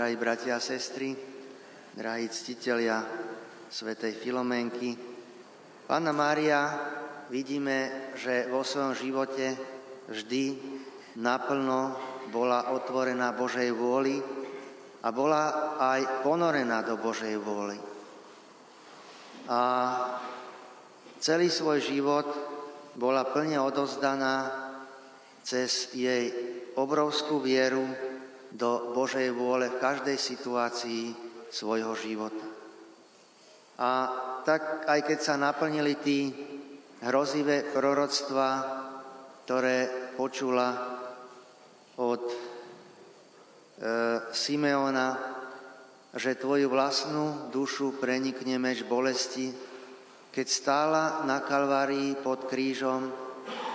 drahí bratia a sestry, drahí ctitelia svätej Filomenky. Pána Mária vidíme, že vo svojom živote vždy naplno bola otvorená Božej vôli a bola aj ponorená do Božej vôly. A celý svoj život bola plne odozdaná cez jej obrovskú vieru do Božej vôle v každej situácii svojho života. A tak aj keď sa naplnili tí hrozivé proroctva, ktoré počula od e, Simeona, že tvoju vlastnú dušu prenikne meč bolesti, keď stála na Kalvárii pod krížom,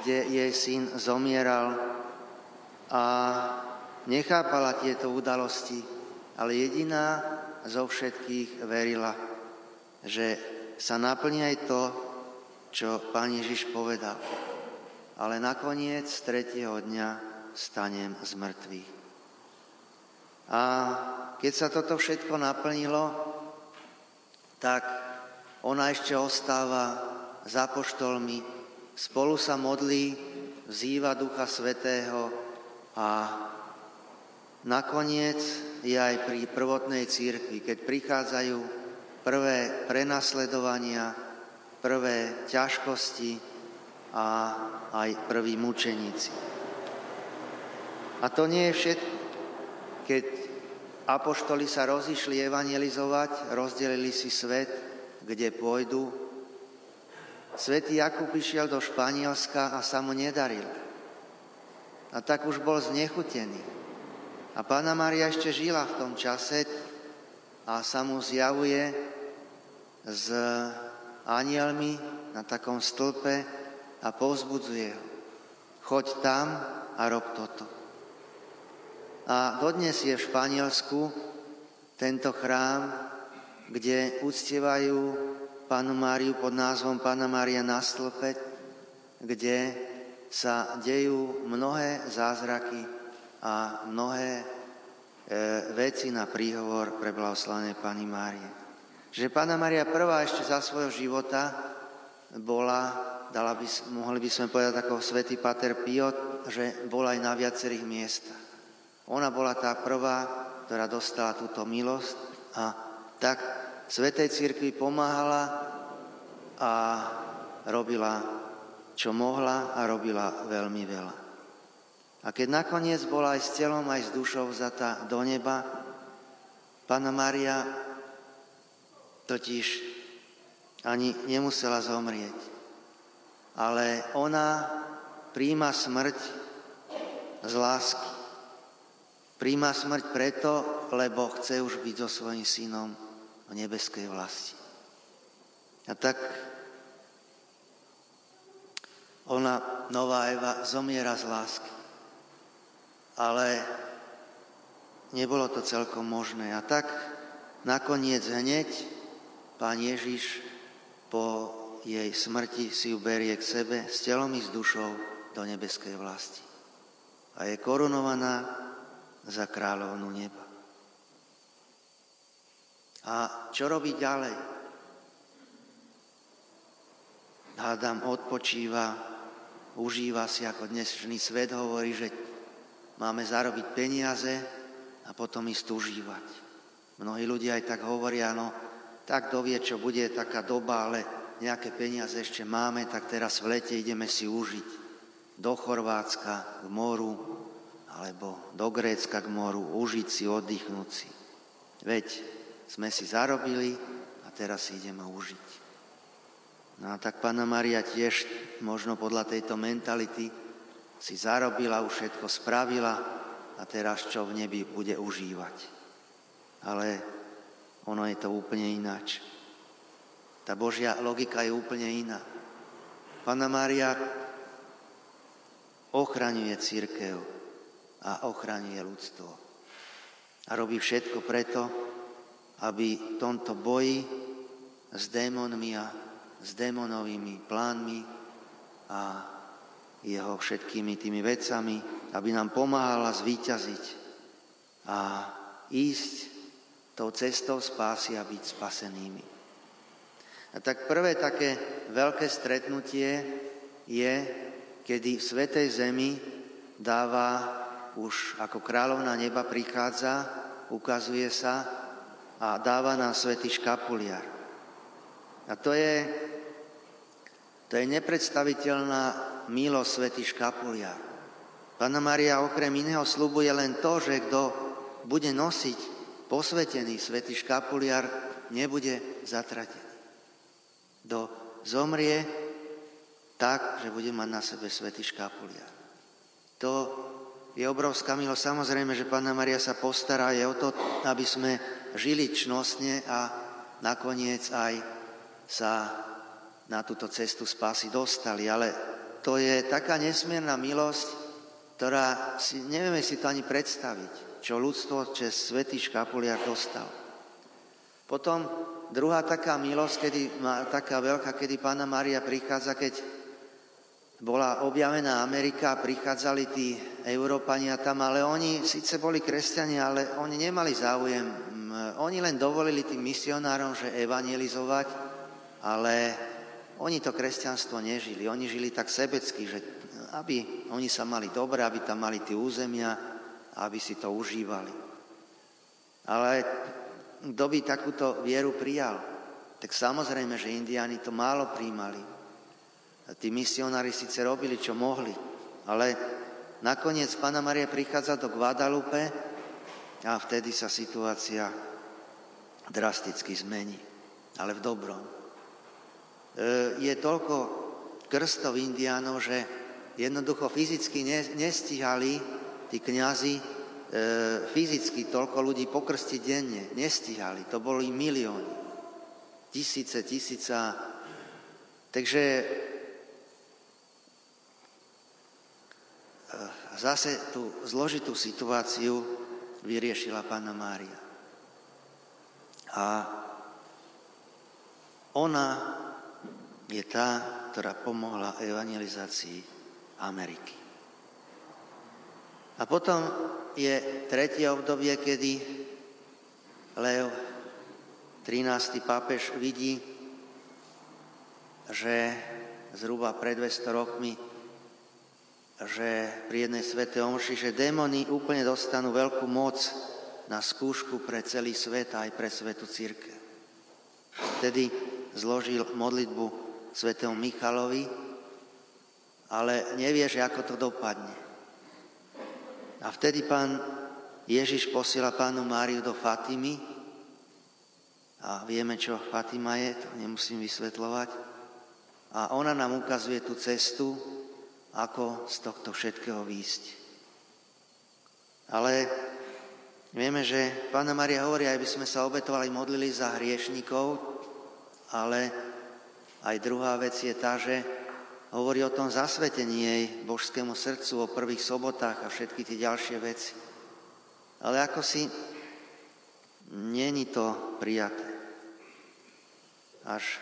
kde jej syn zomieral a nechápala tieto udalosti, ale jediná zo všetkých verila, že sa naplní aj to, čo Pán Ježiš povedal. Ale nakoniec tretieho dňa stanem z mŕtvych. A keď sa toto všetko naplnilo, tak ona ešte ostáva za poštolmi, spolu sa modlí, vzýva Ducha Svetého a Nakoniec je aj pri prvotnej církvi, keď prichádzajú prvé prenasledovania, prvé ťažkosti a aj prví mučeníci. A to nie je všetko. Keď apoštoli sa rozišli evangelizovať, rozdelili si svet, kde pôjdu, Svetý Jakub išiel do Španielska a sa mu nedaril. A tak už bol znechutený. A pána Maria ešte žila v tom čase a sa mu zjavuje s anielmi na takom stĺpe a povzbudzuje ho. Choď tam a rob toto. A dodnes je v Španielsku tento chrám, kde uctievajú pánu Máriu pod názvom Pána Mária na stĺpe, kde sa dejú mnohé zázraky a mnohé e, veci na príhovor pre blahoslavené Pani Márie. Že Pána Maria prvá ešte za svojho života bola, dala by, mohli by sme povedať ako svätý Pater Pio, že bola aj na viacerých miestach. Ona bola tá prvá, ktorá dostala túto milosť a tak Svetej Církvi pomáhala a robila, čo mohla a robila veľmi veľa. A keď nakoniec bola aj s telom, aj s dušou vzatá do neba, Pána Maria totiž ani nemusela zomrieť. Ale ona príjma smrť z lásky. Príjma smrť preto, lebo chce už byť so svojím synom v nebeskej vlasti. A tak ona, nová Eva, zomiera z lásky ale nebolo to celkom možné. A tak nakoniec hneď pán Ježiš po jej smrti si ju berie k sebe s telom i s dušou do nebeskej vlasti. A je korunovaná za kráľovnú neba. A čo robiť ďalej? Hádam odpočíva, užíva si, ako dnešný svet hovorí, že Máme zarobiť peniaze a potom ísť užívať. Mnohí ľudia aj tak hovoria, no tak dovie, čo bude taká doba, ale nejaké peniaze ešte máme, tak teraz v lete ideme si užiť do Chorvátska k moru, alebo do Grécka k moru, užiť si, oddychnúť si. Veď sme si zarobili a teraz si ideme užiť. No a tak Pána Maria tiež možno podľa tejto mentality si zarobila, už všetko spravila a teraz čo v nebi bude užívať. Ale ono je to úplne ináč. Tá Božia logika je úplne iná. Pána Mária ochraňuje církev a ochraňuje ľudstvo. A robí všetko preto, aby v tomto boji s démonmi a s démonovými plánmi a jeho všetkými tými vecami, aby nám pomáhala zvíťaziť a ísť tou cestou spásy a byť spasenými. A tak prvé také veľké stretnutie je, kedy v Svetej Zemi dáva už ako kráľovná neba prichádza, ukazuje sa a dáva nám svetý škapuliar. A to je, to je nepredstaviteľná milosť svetý škapuliar. Pána Maria okrem iného slubuje len to, že kto bude nosiť posvetený svetý škapuliar, nebude zatratený. Kto zomrie tak, že bude mať na sebe svetý škapuliar. To je obrovská milosť. Samozrejme, že Pána Maria sa postará aj o to, aby sme žili čnostne a nakoniec aj sa na túto cestu spásy dostali. Ale to je taká nesmierna milosť, ktorá si, nevieme si to ani predstaviť, čo ľudstvo cez svätý škapuliar dostal. Potom druhá taká milosť, kedy, taká veľká, kedy Pána Maria prichádza, keď bola objavená Amerika, prichádzali tí Európania tam, ale oni síce boli kresťania, ale oni nemali záujem. Oni len dovolili tým misionárom, že evangelizovať, ale oni to kresťanstvo nežili. Oni žili tak sebecky, že aby oni sa mali dobre, aby tam mali tie územia, aby si to užívali. Ale kto by takúto vieru prijal? Tak samozrejme, že indiáni to málo príjmali. A tí misionári síce robili, čo mohli, ale nakoniec Pana Maria prichádza do Guadalupe a vtedy sa situácia drasticky zmení, ale v dobrom. E, je toľko krstov indiánov, že jednoducho fyzicky nestihali tí kňazi e, fyzicky toľko ľudí pokrstiť denne. Nestihali, to boli milióny. Tisíce, tisíca. Takže zase tú zložitú situáciu vyriešila pána Mária. A ona je tá, ktorá pomohla evangelizácii Ameriky. A potom je tretie obdobie, kedy Leo 13. pápež vidí, že zhruba pred 200 rokmi že pri jednej svete omši, že démoni úplne dostanú veľkú moc na skúšku pre celý svet a aj pre svetu círke. Vtedy zložil modlitbu svetému Michalovi, ale nevie, že ako to dopadne. A vtedy pán Ježiš posiela pánu Máriu do Fatimy a vieme, čo Fatima je, to nemusím vysvetľovať. A ona nám ukazuje tú cestu, ako z tohto všetkého výjsť. Ale vieme, že Pána Maria hovorí, aj by sme sa obetovali, modlili za hriešnikov, ale aj druhá vec je tá, že hovorí o tom zasvetení jej božskému srdcu, o prvých sobotách a všetky tie ďalšie veci. Ale ako si není to prijaté. Až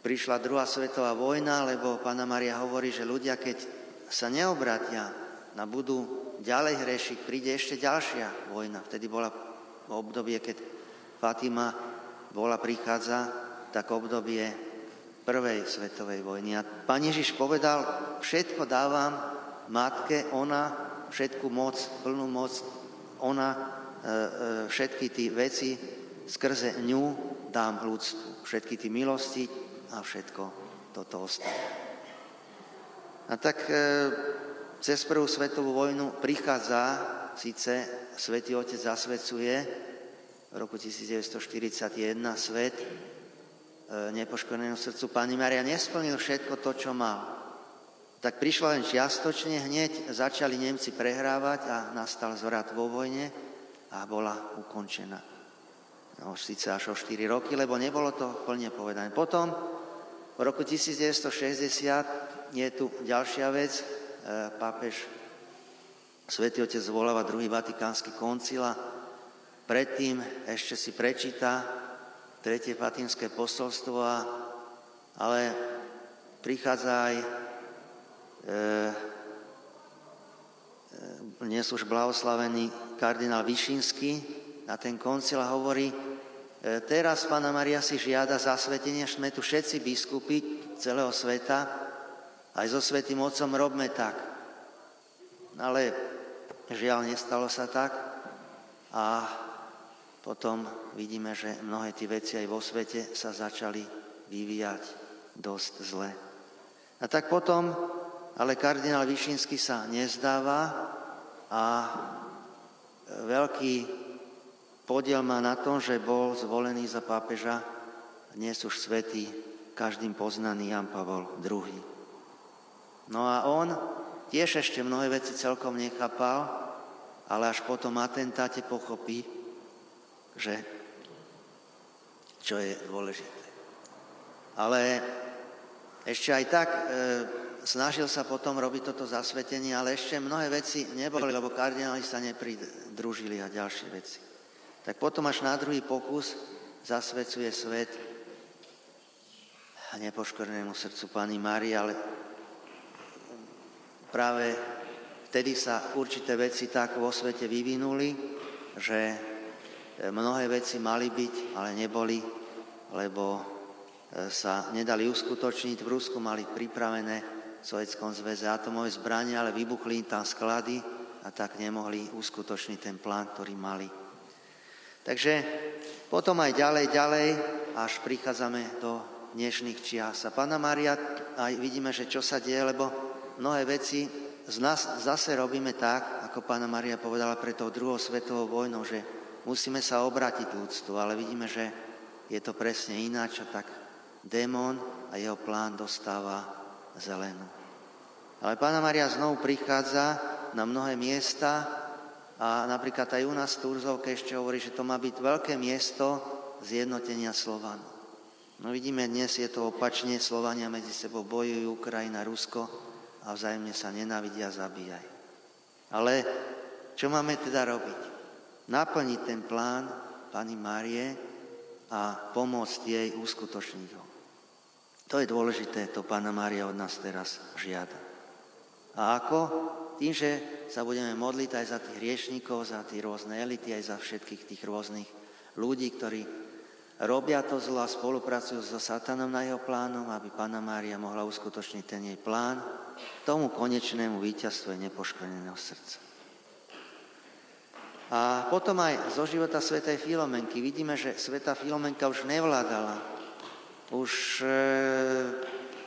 prišla druhá svetová vojna, lebo pána Maria hovorí, že ľudia, keď sa neobratia a budú ďalej hrešiť, príde ešte ďalšia vojna. Vtedy bola obdobie, keď Fatima bola, prichádza, tak obdobie prvej svetovej vojny. A pán Ježiš povedal, všetko dávam matke, ona všetku moc, plnú moc, ona e, e, všetky tie veci skrze ňu dám ľudstvu. Všetky tie milosti, a všetko toto ostane. A tak e, cez prvú svetovú vojnu prichádza, síce Svetý Otec zasvedcuje v roku 1941 svet e, nepoškodeného srdcu Pani Maria nesplnil všetko to, čo mal. Tak prišlo len čiastočne, hneď začali Nemci prehrávať a nastal zvrat vo vojne a bola ukončená. No, síce až o 4 roky, lebo nebolo to plne povedané. Potom v roku 1960 je tu ďalšia vec. E, pápež Svetý Otec zvoláva druhý vatikánsky koncil a predtým ešte si prečíta tretie patinské posolstvo, ale prichádza aj e, e, dnes už blahoslavený kardinál Višinský na ten koncil a hovorí, e, teraz Pána Maria si žiada zasvetenie, sme tu všetci biskupy celého sveta, aj so Svetým Otcom robme tak. Ale žiaľ, nestalo sa tak a potom vidíme, že mnohé tie veci aj vo svete sa začali vyvíjať dosť zle. A tak potom, ale kardinál Višinský sa nezdáva a veľký podiel má na tom, že bol zvolený za pápeža dnes už svetý, každým poznaný Jan Pavol II. No a on tiež ešte mnohé veci celkom nechápal, ale až po tom atentáte pochopí, že čo je dôležité. Ale ešte aj tak e, snažil sa potom robiť toto zasvetenie, ale ešte mnohé veci neboli, lebo kardináli sa nepridružili a ďalšie veci. Tak potom až na druhý pokus zasvedcuje svet nepoškornému srdcu Pany Márie, ale práve vtedy sa určité veci tak vo svete vyvinuli, že mnohé veci mali byť, ale neboli, lebo e, sa nedali uskutočniť. V Rusku mali pripravené v Sovjetskom zväze atomové zbranie, ale vybuchli tam sklady a tak nemohli uskutočniť ten plán, ktorý mali. Takže potom aj ďalej, ďalej, až prichádzame do dnešných čias. A Pána Maria, aj vidíme, že čo sa deje, lebo mnohé veci z nás zase robíme tak, ako Pána Maria povedala pre tou druhou svetovou vojnou, že musíme sa obrátiť ľudstvu, ale vidíme, že je to presne ináč a tak démon a jeho plán dostáva zelenú. Ale Pána Maria znovu prichádza na mnohé miesta a napríklad aj u nás v Turzovke ešte hovorí, že to má byť veľké miesto zjednotenia Slovanu. No vidíme, dnes je to opačne, Slovania medzi sebou bojujú, Ukrajina, Rusko a vzájomne sa nenávidia, zabíjajú. Ale čo máme teda robiť? Naplniť ten plán Pani Márie a pomôcť jej uskutočniť ho. To je dôležité, to Pána Mária od nás teraz žiada. A ako? Tým, že sa budeme modliť aj za tých riešnikov, za tie rôzne elity, aj za všetkých tých rôznych ľudí, ktorí robia to zlo a spolupracujú so satanom na jeho plánom, aby Pána Mária mohla uskutočniť ten jej plán, tomu konečnému víťazstvu nepoškodeného srdca. A potom aj zo života svätej Filomenky. Vidíme, že sveta Filomenka už nevládala. Už e,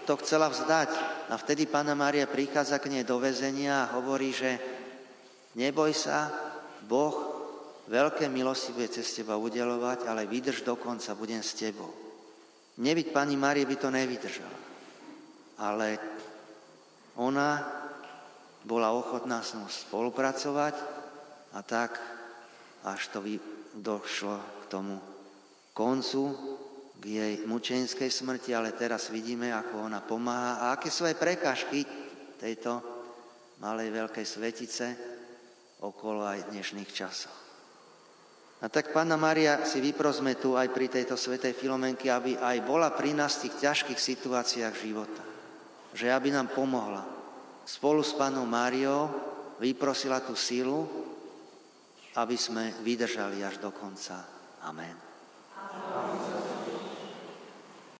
to chcela vzdať. A vtedy Pána Mária prichádza k nej do väzenia a hovorí, že neboj sa, Boh veľké milosti bude cez teba udelovať, ale vydrž do konca, budem s tebou. Nebyť Pani Márie by to nevydržala. Ale ona bola ochotná s ňou spolupracovať a tak až to došlo k tomu koncu, k jej mučenskej smrti, ale teraz vidíme, ako ona pomáha a aké sú aj prekážky tejto malej veľkej svetice okolo aj dnešných časov. A tak Pána Maria si vyprosme tu aj pri tejto svetej Filomenke, aby aj bola pri nás v tých ťažkých situáciách života. Že aby nám pomohla. Spolu s Pánom Máriou vyprosila tú sílu, aby sme vydržali až do konca. Amen.